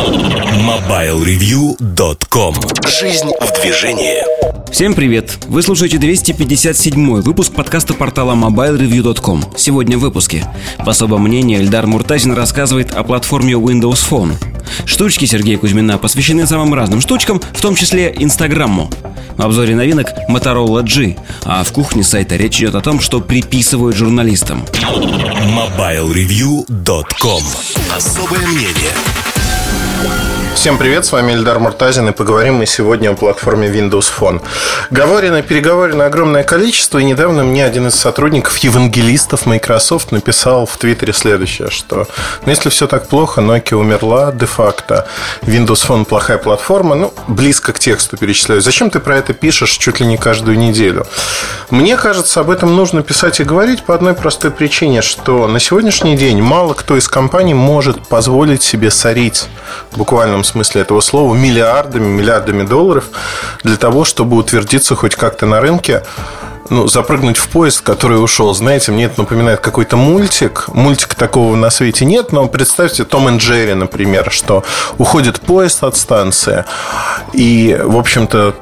MobileReview.com Жизнь в движении. Всем привет! Вы слушаете 257 выпуск подкаста портала MobileReview.com Сегодня в выпуске. В особом мнении Эльдар Муртазин рассказывает о платформе Windows Phone. Штучки Сергея Кузьмина посвящены самым разным штучкам, в том числе Инстаграмму в обзоре новинок Motorola G, а в кухне сайта речь идет о том, что приписывают журналистам. MobileReview.com Особое мнение Wow. Всем привет, с вами Эльдар Муртазин и поговорим мы сегодня о платформе Windows Phone. Говорено, переговорено огромное количество, и недавно мне один из сотрудников, евангелистов Microsoft, написал в Твиттере следующее, что ну, если все так плохо, Nokia умерла де-факто, Windows Phone плохая платформа, ну, близко к тексту перечисляю. Зачем ты про это пишешь чуть ли не каждую неделю? Мне кажется, об этом нужно писать и говорить по одной простой причине, что на сегодняшний день мало кто из компаний может позволить себе сорить буквально смысле этого слова, миллиардами, миллиардами долларов для того, чтобы утвердиться хоть как-то на рынке ну, запрыгнуть в поезд, который ушел. Знаете, мне это напоминает какой-то мультик. Мультика такого на свете нет, но представьте Том и Джерри, например, что уходит поезд от станции, и, в общем-то,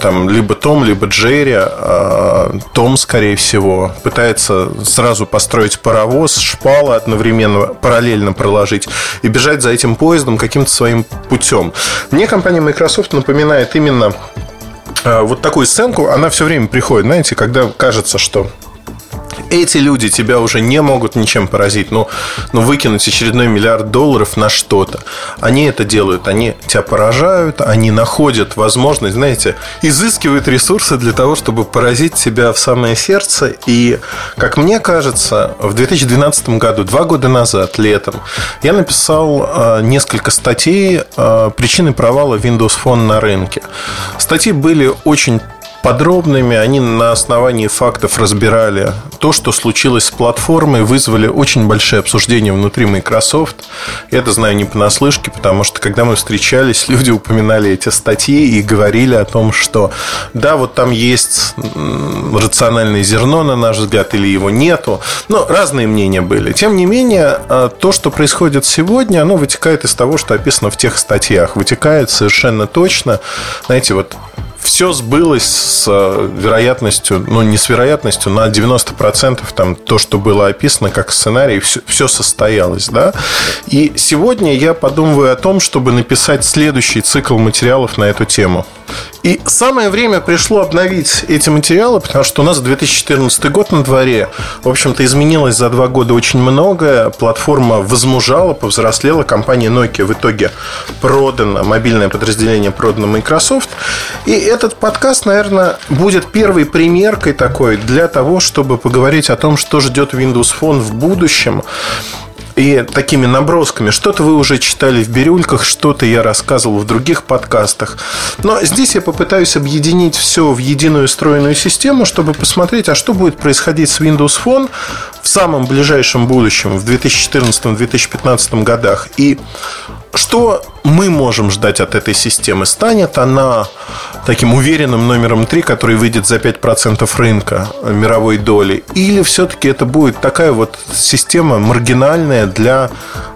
там либо Том, либо Джерри, а Том, скорее всего, пытается сразу построить паровоз, шпалы одновременно, параллельно проложить и бежать за этим поездом каким-то своим путем. Мне компания Microsoft напоминает именно а, вот такую сценку, она все время приходит, знаете, когда кажется, что эти люди тебя уже не могут ничем поразить. Ну, ну выкинуть очередной миллиард долларов на что-то. Они это делают. Они тебя поражают, они находят возможность, знаете, изыскивают ресурсы для того, чтобы поразить тебя в самое сердце. И, как мне кажется, в 2012 году, два года назад, летом, я написал э, несколько статей э, «Причины провала Windows Phone на рынке». Статьи были очень подробными. Они на основании фактов разбирали то, что случилось с платформой, вызвали очень большие обсуждения внутри Microsoft. Я это знаю не понаслышке, потому что когда мы встречались, люди упоминали эти статьи и говорили о том, что да, вот там есть рациональное зерно, на наш взгляд, или его нету. Но разные мнения были. Тем не менее, а, то, что происходит сегодня, оно вытекает из того, что описано в тех статьях. Вытекает совершенно точно. Знаете, вот все сбылось с э, вероятностью, ну не с вероятностью, на 90% там то, что было описано как сценарий, все, все состоялось, да. И сегодня я подумываю о том, чтобы написать следующий цикл материалов на эту тему. И самое время пришло обновить эти материалы, потому что у нас 2014 год на дворе. В общем-то, изменилось за два года очень многое. Платформа возмужала, повзрослела. Компания Nokia в итоге продана, мобильное подразделение продано Microsoft. И этот подкаст, наверное, будет первой примеркой такой для того, чтобы поговорить о том, что ждет Windows Phone в будущем и такими набросками. Что-то вы уже читали в бирюльках, что-то я рассказывал в других подкастах. Но здесь я попытаюсь объединить все в единую стройную систему, чтобы посмотреть, а что будет происходить с Windows Phone в самом ближайшем будущем, в 2014-2015 годах. И что мы можем ждать от этой системы? Станет она таким уверенным номером 3, который выйдет за 5% рынка мировой доли? Или все-таки это будет такая вот система маргинальная для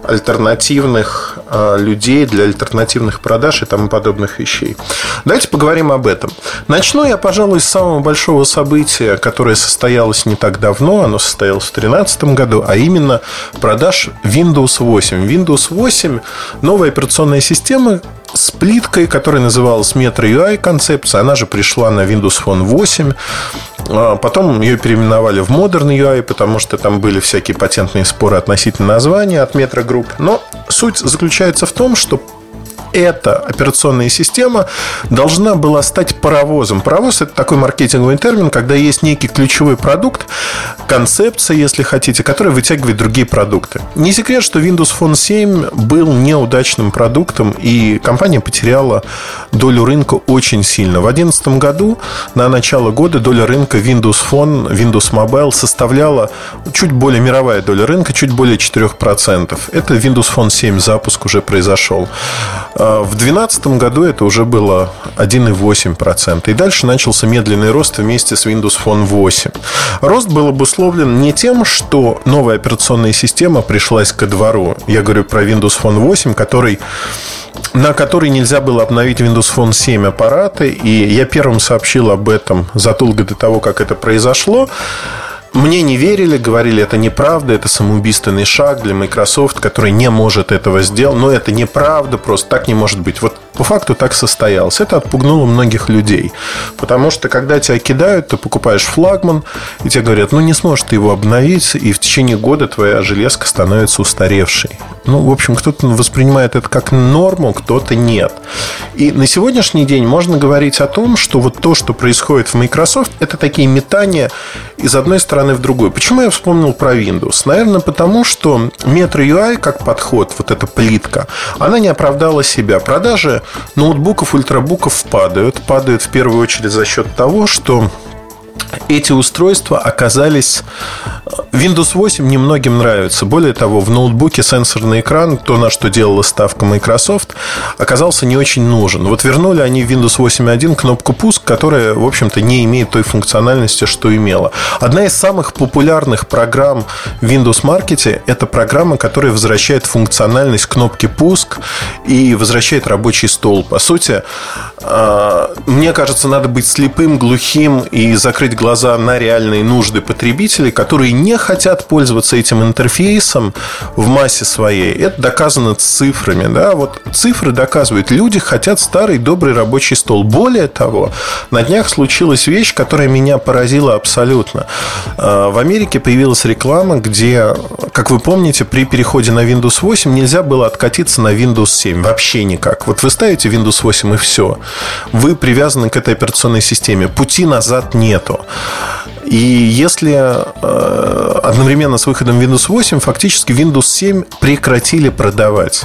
альтернативных э, людей, для альтернативных продаж и тому подобных вещей? Давайте поговорим об этом. Начну я, пожалуй, с самого большого события, которое состоялось не так давно, оно состоялось в 2013 году, а именно продаж Windows 8. Windows 8 – новая операционная системы с плиткой, которая называлась Metro UI концепция. Она же пришла на Windows Phone 8. А потом ее переименовали в Modern UI, потому что там были всякие патентные споры относительно названия от Metro Group. Но суть заключается в том, что эта операционная система должна была стать паровозом. Паровоз – это такой маркетинговый термин, когда есть некий ключевой продукт, концепция, если хотите, которая вытягивает другие продукты. Не секрет, что Windows Phone 7 был неудачным продуктом, и компания потеряла долю рынка очень сильно. В 2011 году, на начало года, доля рынка Windows Phone, Windows Mobile составляла чуть более мировая доля рынка, чуть более 4%. Это Windows Phone 7 запуск уже произошел. А, в 2012 году это уже было 1,8%. И дальше начался медленный рост вместе с Windows Phone 8. Рост был обусловлен не тем, что новая операционная система пришлась ко двору. Я говорю про Windows Phone 8, который на который нельзя было обновить Windows Phone 7 аппараты. И я первым сообщил об этом задолго до того, как это произошло. Мне не верили, говорили, это неправда, это самоубийственный шаг для Microsoft, который не может этого сделать. Но это неправда, просто так не может быть. Вот по факту так состоялось. Это отпугнуло многих людей. Потому что, когда тебя кидают, ты покупаешь флагман, и тебе говорят, ну, не сможешь ты его обновить, и в течение года твоя железка становится устаревшей. Ну, в общем, кто-то воспринимает это как норму, кто-то нет. И на сегодняшний день можно говорить о том, что вот то, что происходит в Microsoft, это такие метания из одной стороны в другую. Почему я вспомнил про Windows? Наверное, потому что Metro UI как подход, вот эта плитка, она не оправдала себя. Продажи ноутбуков, ультрабуков падают. Падают в первую очередь за счет того, что эти устройства оказались... Windows 8 немногим нравится. Более того, в ноутбуке сенсорный экран, то, на что делала ставка Microsoft, оказался не очень нужен. Вот вернули они в Windows 8.1 кнопку «Пуск», которая, в общем-то, не имеет той функциональности, что имела. Одна из самых популярных программ в Windows Market – это программа, которая возвращает функциональность кнопки «Пуск» и возвращает рабочий стол. По сути, мне кажется, надо быть слепым, глухим и закрыть глаза на реальные нужды потребителей, которые не хотят пользоваться этим интерфейсом в массе своей. Это доказано цифрами. Да? Вот цифры доказывают, люди хотят старый добрый рабочий стол. Более того, на днях случилась вещь, которая меня поразила абсолютно. А, в Америке появилась реклама, где, как вы помните, при переходе на Windows 8 нельзя было откатиться на Windows 7. Вообще никак. Вот вы ставите Windows 8 и все вы привязаны к этой операционной системе. Пути назад нету. И если э, одновременно с выходом Windows 8 фактически Windows 7 прекратили продавать.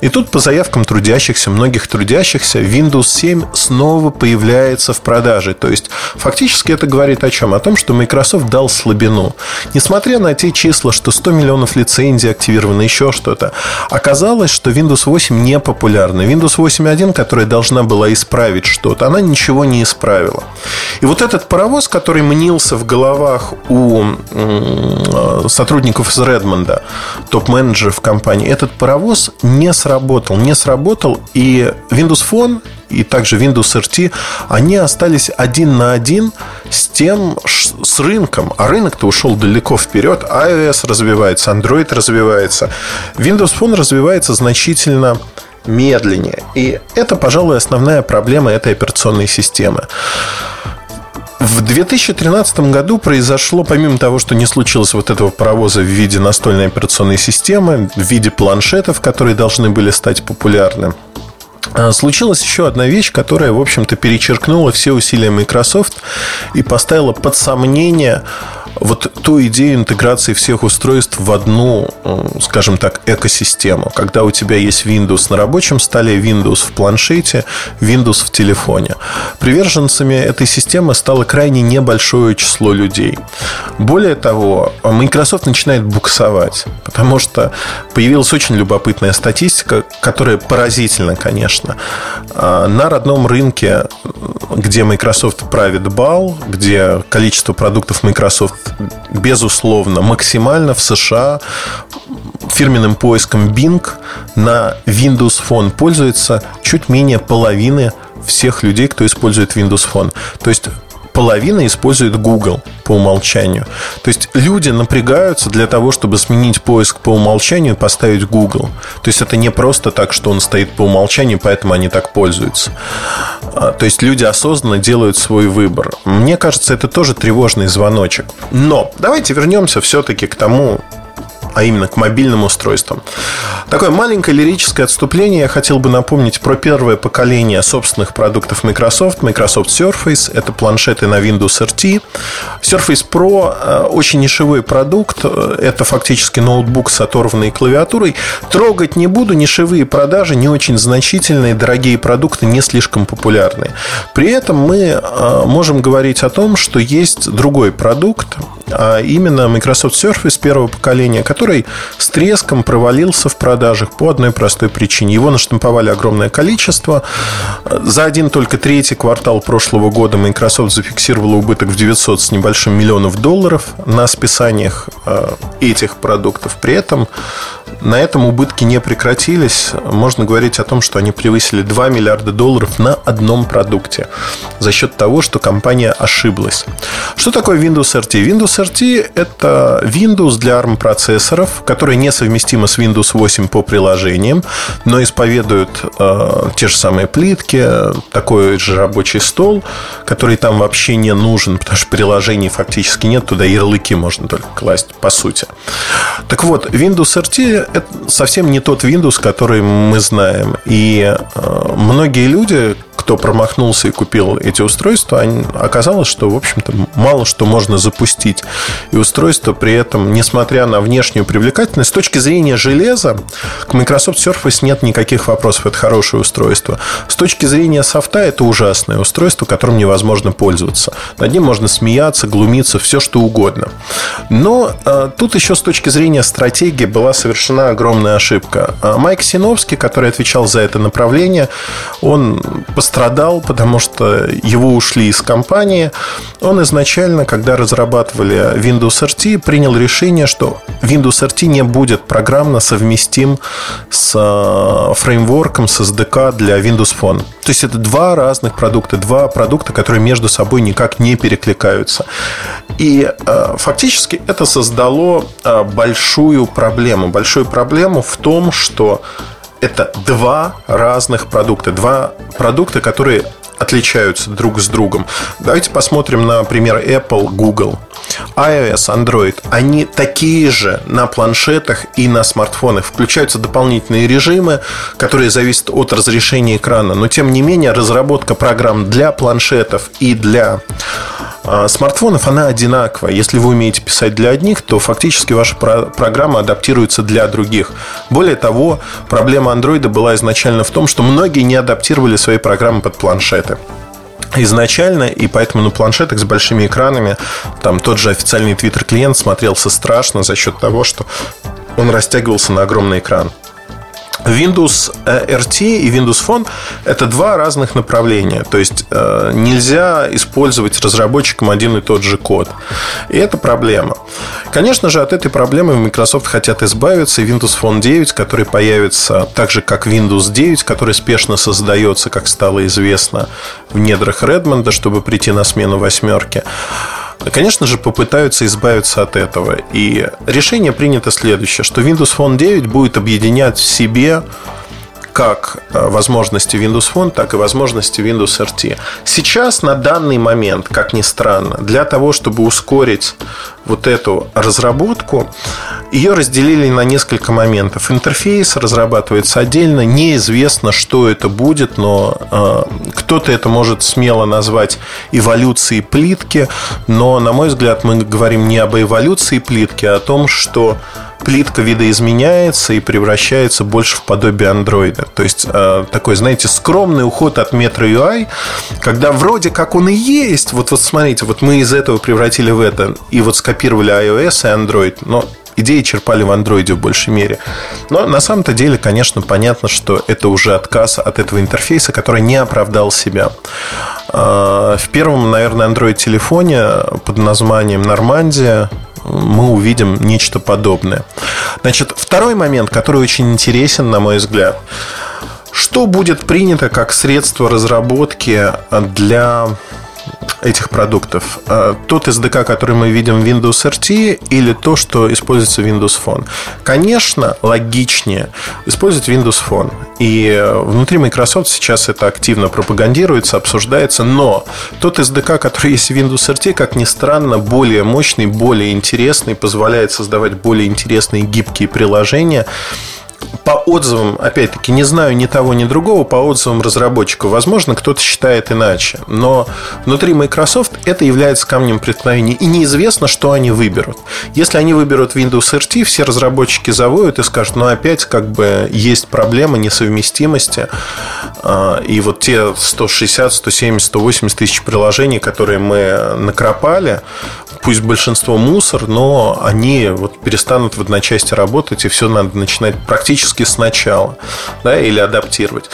И тут по заявкам трудящихся, многих трудящихся, Windows 7 снова появляется в продаже. То есть фактически это говорит о чем? О том, что Microsoft дал слабину. Несмотря на те числа, что 100 миллионов лицензий активировано, еще что-то, оказалось, что Windows 8 не популярна. Windows 8.1, которая должна была исправить что-то, она ничего не исправила. И вот этот паровоз, который мнился в головах у сотрудников из Redmond, топ-менеджеров компании, этот паровоз не сработал. Не сработал, и Windows Phone и также Windows RT, они остались один на один с тем, с рынком. А рынок-то ушел далеко вперед. iOS развивается, Android развивается. Windows Phone развивается значительно медленнее. И это, пожалуй, основная проблема этой операционной системы. В 2013 году произошло, помимо того, что не случилось вот этого паровоза в виде настольной операционной системы, в виде планшетов, которые должны были стать популярны, а, случилась еще одна вещь, которая, в общем-то, перечеркнула все усилия Microsoft и поставила под сомнение вот ту идею интеграции всех устройств в одну, скажем так, экосистему. Когда у тебя есть Windows на рабочем столе, Windows в планшете, Windows в телефоне. Приверженцами этой системы стало крайне небольшое число людей. Более того, Microsoft начинает буксовать, потому что появилась очень любопытная статистика, которая поразительна, конечно. А, на родном рынке, где Microsoft правит бал, где количество продуктов Microsoft безусловно, максимально в США фирменным поиском Bing на Windows Phone пользуется чуть менее половины всех людей, кто использует Windows Phone. То есть половина использует Google по умолчанию. То есть люди напрягаются для того, чтобы сменить поиск по умолчанию и поставить Google. То есть это не просто так, что он стоит по умолчанию, поэтому они так пользуются. А, то есть люди осознанно делают свой выбор. Мне кажется, это тоже тревожный звоночек. Но давайте вернемся все-таки к тому, а именно к мобильным устройствам. Такое маленькое лирическое отступление. Я хотел бы напомнить про первое поколение собственных продуктов Microsoft. Microsoft Surface. Это планшеты на Windows RT. Surface Pro э, очень нишевой продукт. Это фактически ноутбук с оторванной клавиатурой. Трогать не буду. Нишевые продажи не очень значительные. Дорогие продукты не слишком популярные. При этом мы э, можем говорить о том, что есть другой продукт, а именно Microsoft Surface первого поколения, который с треском провалился в продажах по одной простой причине. Его наштамповали огромное количество. За один только третий квартал прошлого года Microsoft зафиксировала убыток в 900 с небольшим миллионов долларов на списаниях э, этих продуктов. При этом на этом убытки не прекратились. Можно говорить о том, что они превысили 2 миллиарда долларов на одном продукте за счет того, что компания ошиблась. Что такое Windows RT? Windows RT – это Windows для ARM-процессоров, который несовместимы с Windows 8 по приложениям, но исповедуют э, те же самые плитки, такой же рабочий стол, который там вообще не нужен, потому что приложений фактически нет, туда ярлыки можно только класть, по сути. Так вот, Windows RT – это совсем не тот Windows, который мы знаем. И э, многие люди, кто промахнулся и купил эти устройства, оказалось, что, в общем-то, мало что можно запустить. И устройство при этом, несмотря на внешнюю привлекательность, с точки зрения железа, к Microsoft Surface нет никаких вопросов. Это хорошее устройство. С точки зрения софта, это ужасное устройство, которым невозможно пользоваться. Над ним можно смеяться, глумиться, все что угодно. Но э, тут еще с точки зрения стратегии была совершена огромная ошибка. А Майк Синовский, который отвечал за это направление, он постарался страдал, потому что его ушли из компании. Он изначально, когда разрабатывали Windows RT, принял решение, что Windows RT не будет программно совместим с э, фреймворком, с SDK для Windows Phone. То есть это два разных продукта, два продукта, которые между собой никак не перекликаются. И э, фактически это создало э, большую проблему. Большую проблему в том, что это два разных продукта. Два продукта, которые отличаются друг с другом. Давайте посмотрим на пример Apple, Google. iOS, Android, они такие же на планшетах и на смартфонах. Включаются дополнительные режимы, которые зависят от разрешения экрана. Но, тем не менее, разработка программ для планшетов и для смартфонов, она одинаковая. Если вы умеете писать для одних, то фактически ваша программа адаптируется для других. Более того, проблема Android была изначально в том, что многие не адаптировали свои программы под планшеты изначально, и поэтому на планшетах с большими экранами там тот же официальный Twitter клиент смотрелся страшно за счет того, что он растягивался на огромный экран. Windows э, RT и Windows Phone – это два разных направления. То есть э, нельзя использовать разработчикам один и тот же код. И это проблема. Конечно же, от этой проблемы в Microsoft хотят избавиться. И Windows Phone 9, который появится так же, как Windows 9, который спешно создается, как стало известно, в недрах Redmond, чтобы прийти на смену восьмерки конечно же, попытаются избавиться от этого. И решение принято следующее, что Windows Phone 9 будет объединять в себе как э, возможности Windows Phone, так и возможности Windows RT. Сейчас, на данный момент, как ни странно, для того, чтобы ускорить вот эту разработку, ее разделили на несколько моментов. Интерфейс разрабатывается отдельно, неизвестно, что это будет, но э, кто-то это может смело назвать эволюцией плитки, но, на мой взгляд, мы говорим не об эволюции плитки, а о том, что плитка видоизменяется и превращается больше в подобие андроида. То есть э, такой, знаете, скромный уход от Metro UI, когда вроде как он и есть. Вот, вот смотрите, вот мы из этого превратили в это и вот скопировали iOS и Android, но идеи черпали в андроиде в большей мере. Но на самом-то деле, конечно, понятно, что это уже отказ от этого интерфейса, который не оправдал себя. Э, в первом, наверное, Android-телефоне под названием Нормандия мы увидим нечто подобное. Значит, второй момент, который очень интересен, на мой взгляд. Что будет принято как средство разработки для этих продуктов? Э, тот SDK, который мы видим в Windows RT или то, что используется Windows Phone? Конечно, логичнее использовать Windows Phone. И э, внутри Microsoft сейчас это активно пропагандируется, обсуждается, но тот SDK, который есть в Windows RT, как ни странно, более мощный, более интересный, позволяет создавать более интересные гибкие приложения по отзывам, опять-таки, не знаю ни того, ни другого, по отзывам разработчиков, возможно, кто-то считает иначе. Но внутри Microsoft это является камнем преткновения. И неизвестно, что они выберут. Если они выберут Windows RT, все разработчики завоют и скажут, ну, опять как бы есть проблема несовместимости. А, и вот те 160, 170, 180 тысяч приложений, которые мы накропали, пусть большинство мусор, но они вот перестанут в одночасье работать, и все надо начинать практически сначала, да, или адаптировать.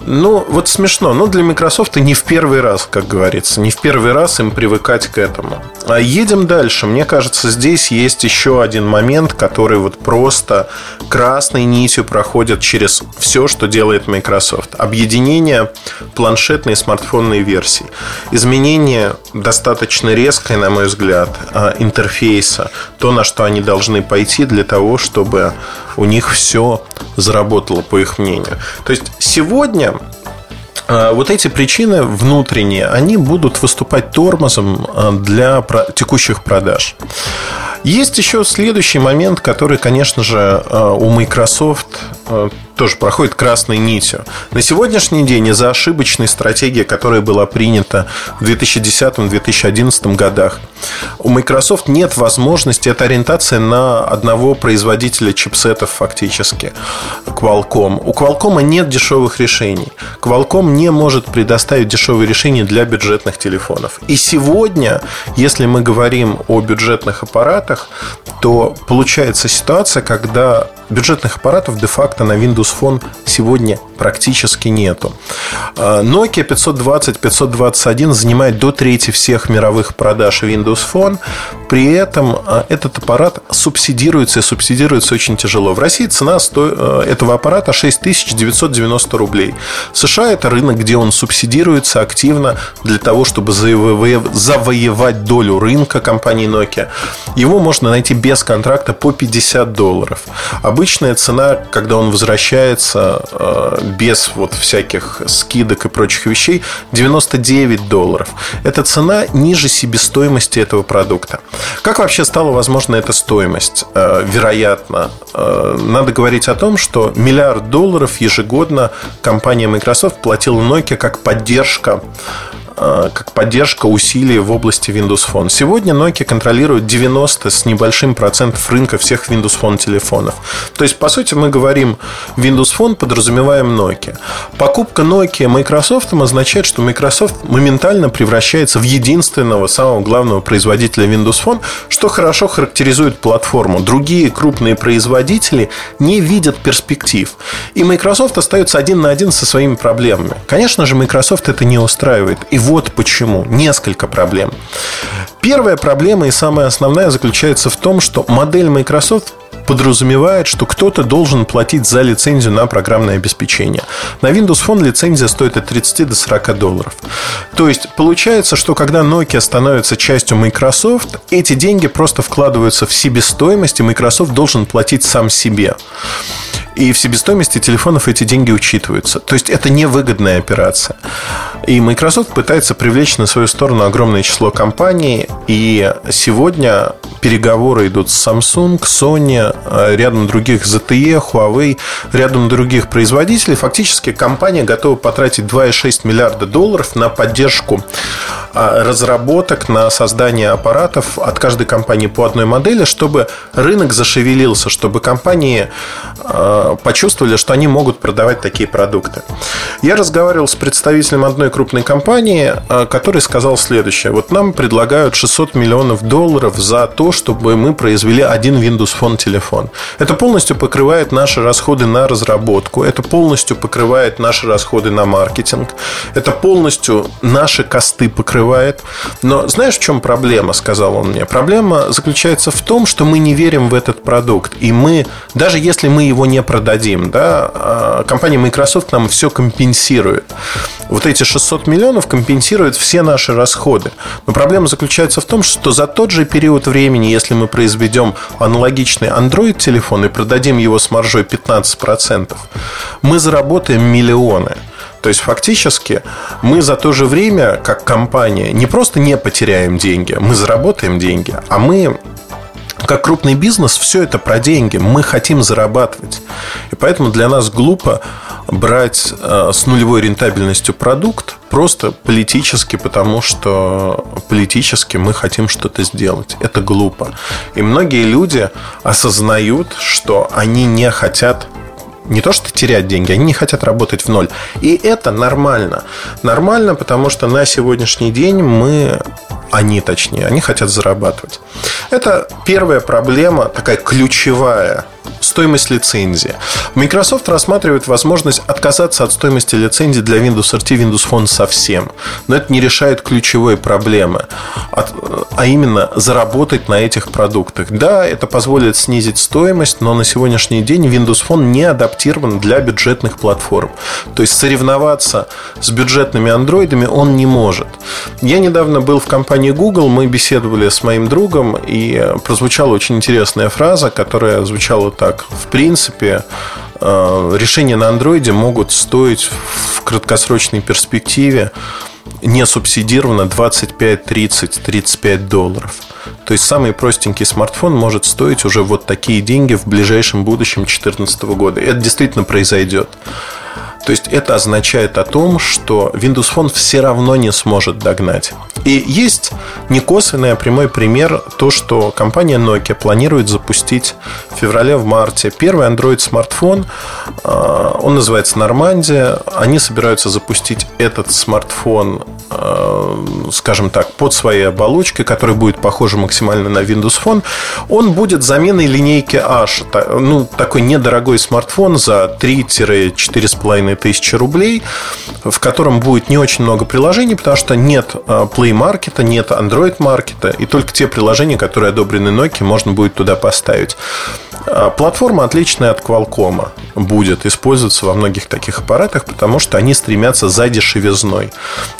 Ну, вот смешно. Но для Microsoft не в первый раз, как говорится. Не в первый раз им привыкать к этому. А едем дальше. Мне кажется, здесь есть еще один момент, который вот просто красной нитью проходит через все, что делает Microsoft. Объединение планшетной и смартфонной версий. Изменение достаточно резкое, на мой взгляд, а, интерфейса. То, на что они должны пойти для того, чтобы у них все заработало, по их мнению. То есть сегодня а, вот эти причины внутренние, они будут выступать тормозом а, для текущих продаж. Есть еще следующий момент, который, конечно же, а, у Microsoft тоже проходит красной нитью. На сегодняшний день из-за ошибочной стратегии, которая была принята в 2010-2011 годах, у Microsoft нет возможности, это ориентация на одного производителя чипсетов фактически, Qualcomm. У Qualcomm нет дешевых решений. Qualcomm не может предоставить дешевые решения для бюджетных телефонов. И сегодня, если мы говорим о бюджетных аппаратах, то получается ситуация, когда бюджетных аппаратов де-факто на Windows Phone сегодня практически нету. А, Nokia 520, 521 занимает до трети всех мировых продаж Windows Phone. При этом а, этот аппарат субсидируется и субсидируется очень тяжело. В России цена а, этого аппарата 6990 рублей. В США это рынок, где он субсидируется активно для того, чтобы завоевать долю рынка компании Nokia. Его можно найти без контракта по 50 долларов. Обычная цена, когда он возвращается без вот всяких скидок и прочих вещей 99 долларов. Это цена ниже себестоимости этого продукта. Как вообще стала возможна эта стоимость? Э, вероятно, э, надо говорить о том, что миллиард долларов ежегодно компания Microsoft платила Nokia как поддержка Э, как поддержка усилий в области Windows Phone. Сегодня Nokia контролирует 90 с небольшим процентов рынка всех Windows Phone телефонов. То есть, по сути, мы говорим Windows Phone, подразумеваем Nokia. Покупка Nokia Microsoft означает, что Microsoft моментально превращается в единственного самого главного производителя Windows Phone, что хорошо характеризует платформу. Другие крупные производители не видят перспектив. И Microsoft остается один на один со своими проблемами. Конечно же, Microsoft это не устраивает. И вот почему. Несколько проблем. Первая проблема и самая основная заключается в том, что модель Microsoft подразумевает, что кто-то должен платить за лицензию на программное обеспечение. На Windows Phone лицензия стоит от 30 до 40 долларов. То есть получается, что когда Nokia становится частью Microsoft, эти деньги просто вкладываются в себестоимость, и Microsoft должен платить сам себе. И в себестоимости телефонов эти деньги учитываются. То есть это невыгодная операция. И Microsoft пытается привлечь на свою сторону огромное число компаний. И сегодня переговоры идут с Samsung, Sony, э, рядом других ZTE, Huawei, рядом других производителей. Фактически компания готова потратить 2,6 миллиарда долларов на поддержку э, разработок, на создание аппаратов от каждой компании по одной модели, чтобы рынок зашевелился, чтобы компании э, почувствовали, что они могут продавать такие продукты. Я разговаривал с представителем одной крупной компании, э, который сказал следующее. Вот нам предлагают 600 миллионов долларов за то, чтобы мы произвели один Windows Phone телефон. Это полностью покрывает наши расходы на разработку, это полностью покрывает наши расходы на маркетинг, это полностью наши косты покрывает. Но знаешь, в чем проблема, сказал он мне? Проблема заключается в том, что мы не верим в этот продукт. И мы, даже если мы его не продадим, да, а компания Microsoft нам все компенсирует. Вот эти 600 миллионов компенсируют все наши расходы. Но проблема заключается в том, что за тот же период времени, если мы произведем аналогичный Android-телефон и продадим его с маржой 15%, мы заработаем миллионы. То есть фактически мы за то же время, как компания, не просто не потеряем деньги, мы заработаем деньги, а мы как крупный бизнес, все это про деньги. Мы хотим зарабатывать. И поэтому для нас глупо брать э, с нулевой рентабельностью продукт просто политически, потому что политически мы хотим что-то сделать. Это глупо. И многие люди осознают, что они не хотят не то что терять деньги, они не хотят работать в ноль. И это нормально. Нормально, потому что на сегодняшний день мы, они точнее, они хотят зарабатывать. Это первая проблема, такая ключевая стоимость лицензии. Microsoft рассматривает возможность отказаться от стоимости лицензии для Windows RT Windows Phone совсем. Но это не решает ключевой проблемы, а именно заработать на этих продуктах. Да, это позволит снизить стоимость, но на сегодняшний день Windows Phone не адаптирован для бюджетных платформ. То есть соревноваться с бюджетными андроидами он не может. Я недавно был в компании Google, мы беседовали с моим другом, и прозвучала очень интересная фраза, которая звучала так. В принципе, э, решения на андроиде могут стоить в краткосрочной перспективе не субсидировано 25, 30, 35 долларов. То есть самый простенький смартфон может стоить уже вот такие деньги в ближайшем будущем 2014 года. И это действительно произойдет. То есть это означает о том, что Windows Phone все равно не сможет догнать. И есть не косвенный, а прямой пример то, что компания Nokia планирует запустить в феврале, в марте первый Android смартфон. А, он называется Нормандия. Они собираются запустить этот смартфон, а, скажем так, под своей оболочкой, которая будет похожа максимально на Windows Phone. Он будет заменой линейки H. Ну, такой недорогой смартфон за 3-4,5 тысячи рублей, в котором будет не очень много приложений, потому что нет а, Play Market, нет Android Market, и только те приложения, которые одобрены Nokia, можно будет туда поставить. А, платформа отличная от Qualcomm будет использоваться во многих таких аппаратах, потому что они стремятся за дешевизной.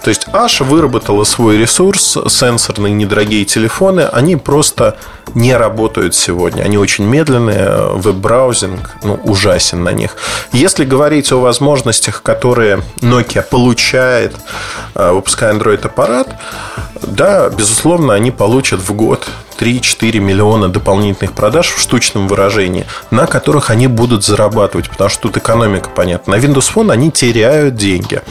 То есть Ash выработала свой ресурс, сенсорные недорогие телефоны, они просто не работают сегодня. Они очень медленные, веб-браузинг ну, ужасен на них. Если говорить о возможностях, которые Nokia получает, а, выпуская Android-аппарат, да, безусловно, они получат в год 3-4 миллиона дополнительных продаж в штучном выражении, на которых они будут зарабатывать, потому что тут экономика понятна. На Windows Phone они теряют деньги.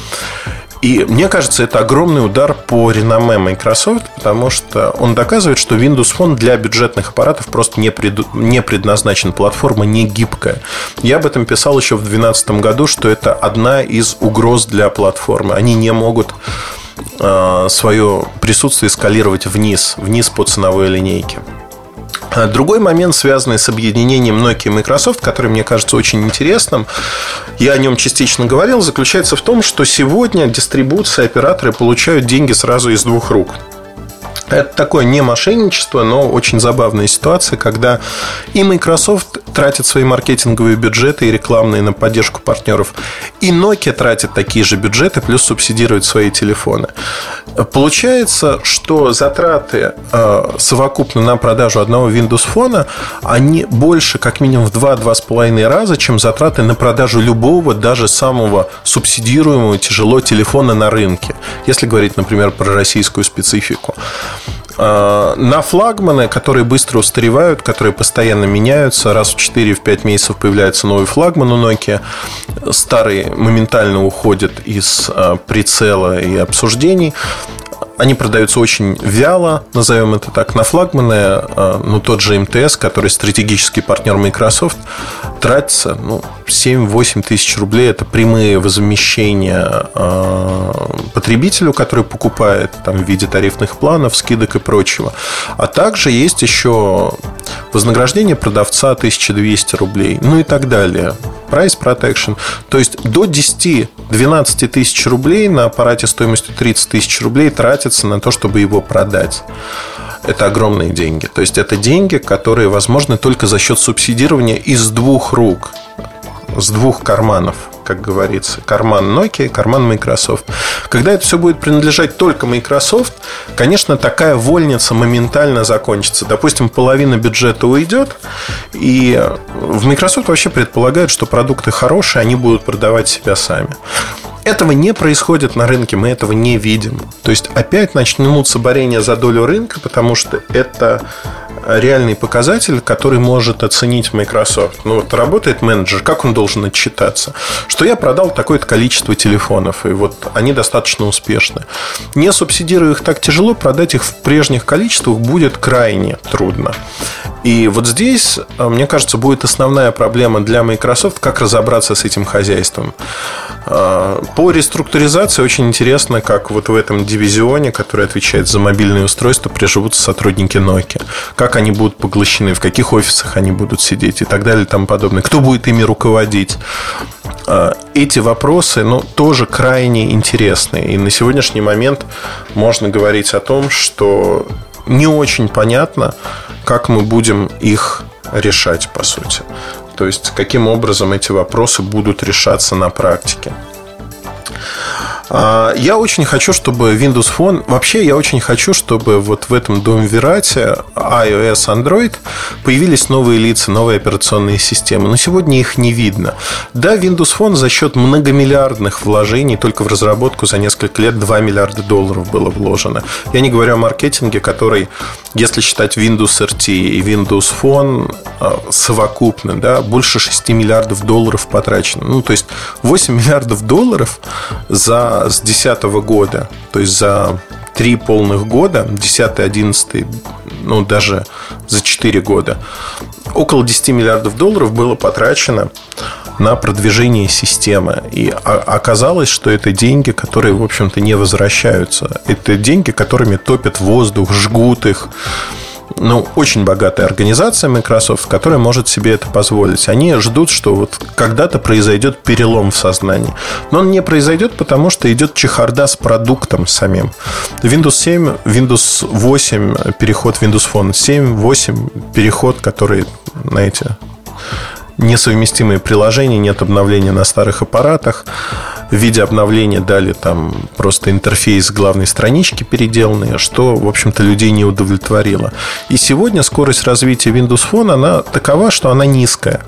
И мне кажется, это огромный удар по реноме Microsoft, потому что он доказывает, что Windows Phone для бюджетных аппаратов просто не, пред... не предназначен. Платформа не гибкая. Я об этом писал еще в 2012 году, что это одна из угроз для платформы. Они не могут свое присутствие скалировать вниз, вниз по ценовой линейке. А другой момент, связанный с объединением Nokia и Microsoft, который мне кажется очень интересным, я о нем частично говорил, заключается в том, что сегодня дистрибуция операторы получают деньги сразу из двух рук. Это такое не мошенничество, но очень забавная ситуация, когда и Microsoft тратит свои маркетинговые бюджеты и рекламные на поддержку партнеров, и Nokia тратит такие же бюджеты, плюс субсидирует свои телефоны. Получается, что затраты э, совокупно на продажу одного Windows фона, они больше как минимум в 2-2,5 раза, чем затраты на продажу любого, даже самого субсидируемого тяжело телефона на рынке. Если говорить, например, про российскую специфику. А, на флагманы, которые быстро устаревают, которые постоянно меняются, раз в 4-5 месяцев появляется новый флагман у Nokia, старый моментально уходит из а, прицела и обсуждений. Они продаются очень вяло, назовем это так, на флагманы. А, ну, тот же МТС, который стратегический партнер Microsoft, тратится ну, 7-8 тысяч рублей. Это прямые возмещения а, потребителю, который покупает там, в виде тарифных планов, скидок и прочего. А также есть еще вознаграждение продавца 1200 рублей, ну и так далее. Price Protection. То есть до 10-12 тысяч рублей на аппарате стоимостью 30 тысяч рублей тратится на то, чтобы его продать. Это огромные деньги. То есть это деньги, которые возможны только за счет субсидирования из двух рук, с двух карманов как говорится. Карман Nokia, карман Microsoft. Когда это все будет принадлежать только Microsoft, конечно, такая вольница моментально закончится. Допустим, половина бюджета уйдет, и в Microsoft вообще предполагают, что продукты хорошие, они будут продавать себя сами. Этого не происходит на рынке, мы этого не видим. То есть опять начнутся борения за долю рынка, потому что это реальный показатель, который может оценить Microsoft. Ну, вот работает менеджер, как он должен отчитаться? Что я продал такое-то количество телефонов, и вот они достаточно успешны. Не субсидируя их так тяжело, продать их в прежних количествах будет крайне трудно. И вот здесь, мне кажется, будет основная проблема для Microsoft, как разобраться с этим хозяйством. А, по реструктуризации очень интересно, как вот в этом дивизионе, который отвечает за мобильные устройства, приживутся сотрудники Nokia. Как они будут поглощены, в каких офисах они будут сидеть и так далее и тому подобное. Кто будет ими руководить? А, эти вопросы ну, тоже крайне интересные. И на сегодняшний момент можно говорить о том, что не очень понятно, как мы будем их решать, по сути. То есть, каким образом эти вопросы будут решаться на практике. А, я очень хочу, чтобы Windows Phone... Вообще, я очень хочу, чтобы вот в этом доме Верате iOS, Android появились новые лица, новые операционные системы. Но сегодня их не видно. Да, Windows Phone за счет многомиллиардных вложений только в разработку за несколько лет 2 миллиарда долларов было вложено. Я не говорю о маркетинге, который, если считать Windows RT и Windows Phone а, совокупно, да, больше 6 миллиардов долларов потрачено. Ну, то есть 8 миллиардов долларов за с 2010 года, то есть за три полных года, 10 11 ну даже за 4 года, около 10 миллиардов долларов было потрачено на продвижение системы. И оказалось, что это деньги, которые, в общем-то, не возвращаются. Это деньги, которыми топят воздух, жгут их, ну, очень богатая организация Microsoft, которая может себе это позволить. Они ждут, что вот когда-то произойдет перелом в сознании. Но он не произойдет, потому что идет чехарда с продуктом самим. Windows 7, Windows 8, переход Windows Phone 7, 8, переход, который, знаете, несовместимые приложения, нет обновления на старых аппаратах. В виде обновления дали там просто интерфейс главной странички переделанный, что, в общем-то, людей не удовлетворило. И сегодня скорость развития Windows Phone, она такова, что она низкая.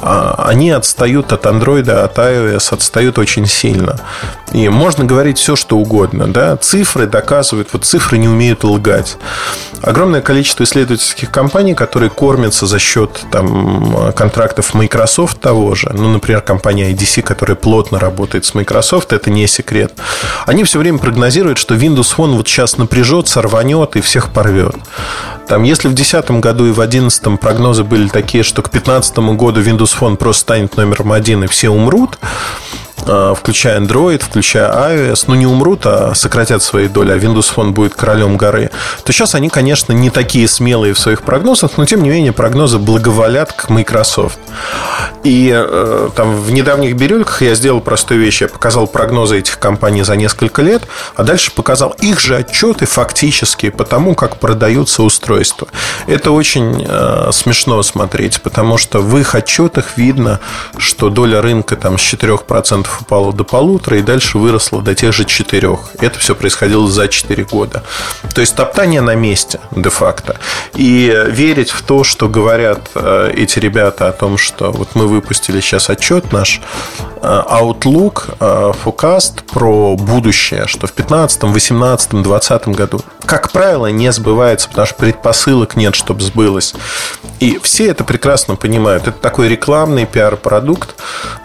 А они отстают от Android, от iOS, отстают очень сильно. И можно говорить все, что угодно. Да? Цифры доказывают, вот цифры не умеют лгать. Огромное количество исследовательских компаний, которые кормятся за счет там, контрактов Microsoft того же, ну, например, компания IDC, которая плотно работает с Microsoft, это не секрет, они все время прогнозируют, что Windows Phone вот сейчас напряжется, рванет и всех порвет. Там, если в 2010 году и в 2011 прогнозы были такие, что к 2015 году Windows Phone просто станет номером один и все умрут, включая Android, включая iOS, ну не умрут, а сократят свои доли, а Windows Phone будет королем горы, то сейчас они, конечно, не такие смелые в своих прогнозах, но тем не менее прогнозы благоволят к Microsoft. И э, там в недавних бирюльках я сделал простую вещь. Я показал прогнозы этих компаний за несколько лет, а дальше показал их же отчеты фактически по тому, как продаются устройства. Это очень э, смешно смотреть, потому что в их отчетах видно, что доля рынка там с 4% упала до полутора и дальше выросла до тех же четырех. Это все происходило за 4 года. То есть топтание на месте де-факто. И верить в то, что говорят э, эти ребята о том, что вот мы выпустили сейчас отчет наш э, Outlook, э, Forecast про будущее, что в 15, 18, 20 году, как правило, не сбывается, потому что предпосылок нет, чтобы сбылось. И все это прекрасно понимают. Это такой рекламный пиар-продукт,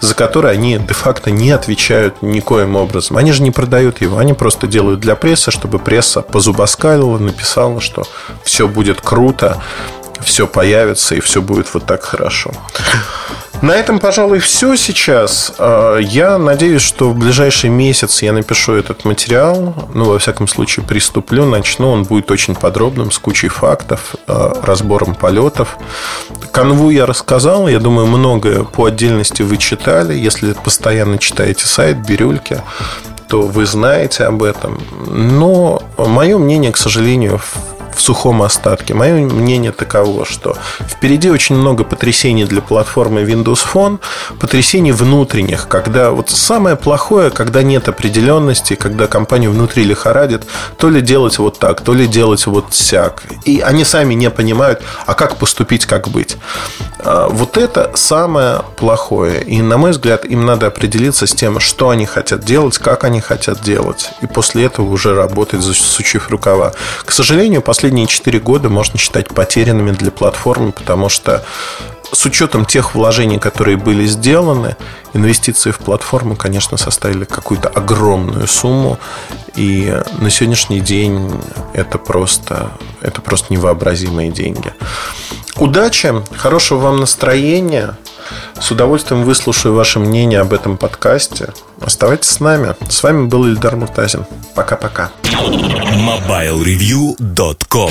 за который они де-факто не отвечают никоим образом. Они же не продают его, они просто делают для прессы, чтобы пресса позубоскалила, написала, что все будет круто, все появится и все будет вот так хорошо. На этом, пожалуй, все сейчас. А, я надеюсь, что в ближайший месяц я напишу этот материал. Ну, во всяком случае, приступлю, начну. Он будет очень подробным, с кучей фактов, а, разбором полетов. Канву я рассказал. Я думаю, многое по отдельности вы читали. Если постоянно читаете сайт Бирюльки, то вы знаете об этом. Но мое мнение, к сожалению, в сухом остатке. Мое мнение таково, что впереди очень много потрясений для платформы Windows Phone, потрясений внутренних, когда вот самое плохое, когда нет определенности, когда компанию внутри лихорадит, то ли делать вот так, то ли делать вот сяк. И они сами не понимают, а как поступить, как быть. А, вот это самое плохое. И, на мой взгляд, им надо определиться с тем, что они хотят делать, как они хотят делать. И после этого уже работать, засучив рукава. К сожалению, последние 4 года можно считать потерянными для платформы, потому что с учетом тех вложений, которые были сделаны, инвестиции в платформу, конечно, составили какую-то огромную сумму. И на сегодняшний день это просто, это просто невообразимые деньги. Удачи, хорошего вам настроения. С удовольствием выслушаю ваше мнение об этом подкасте. Оставайтесь с нами. С вами был Ильдар Муртазин. Пока-пока.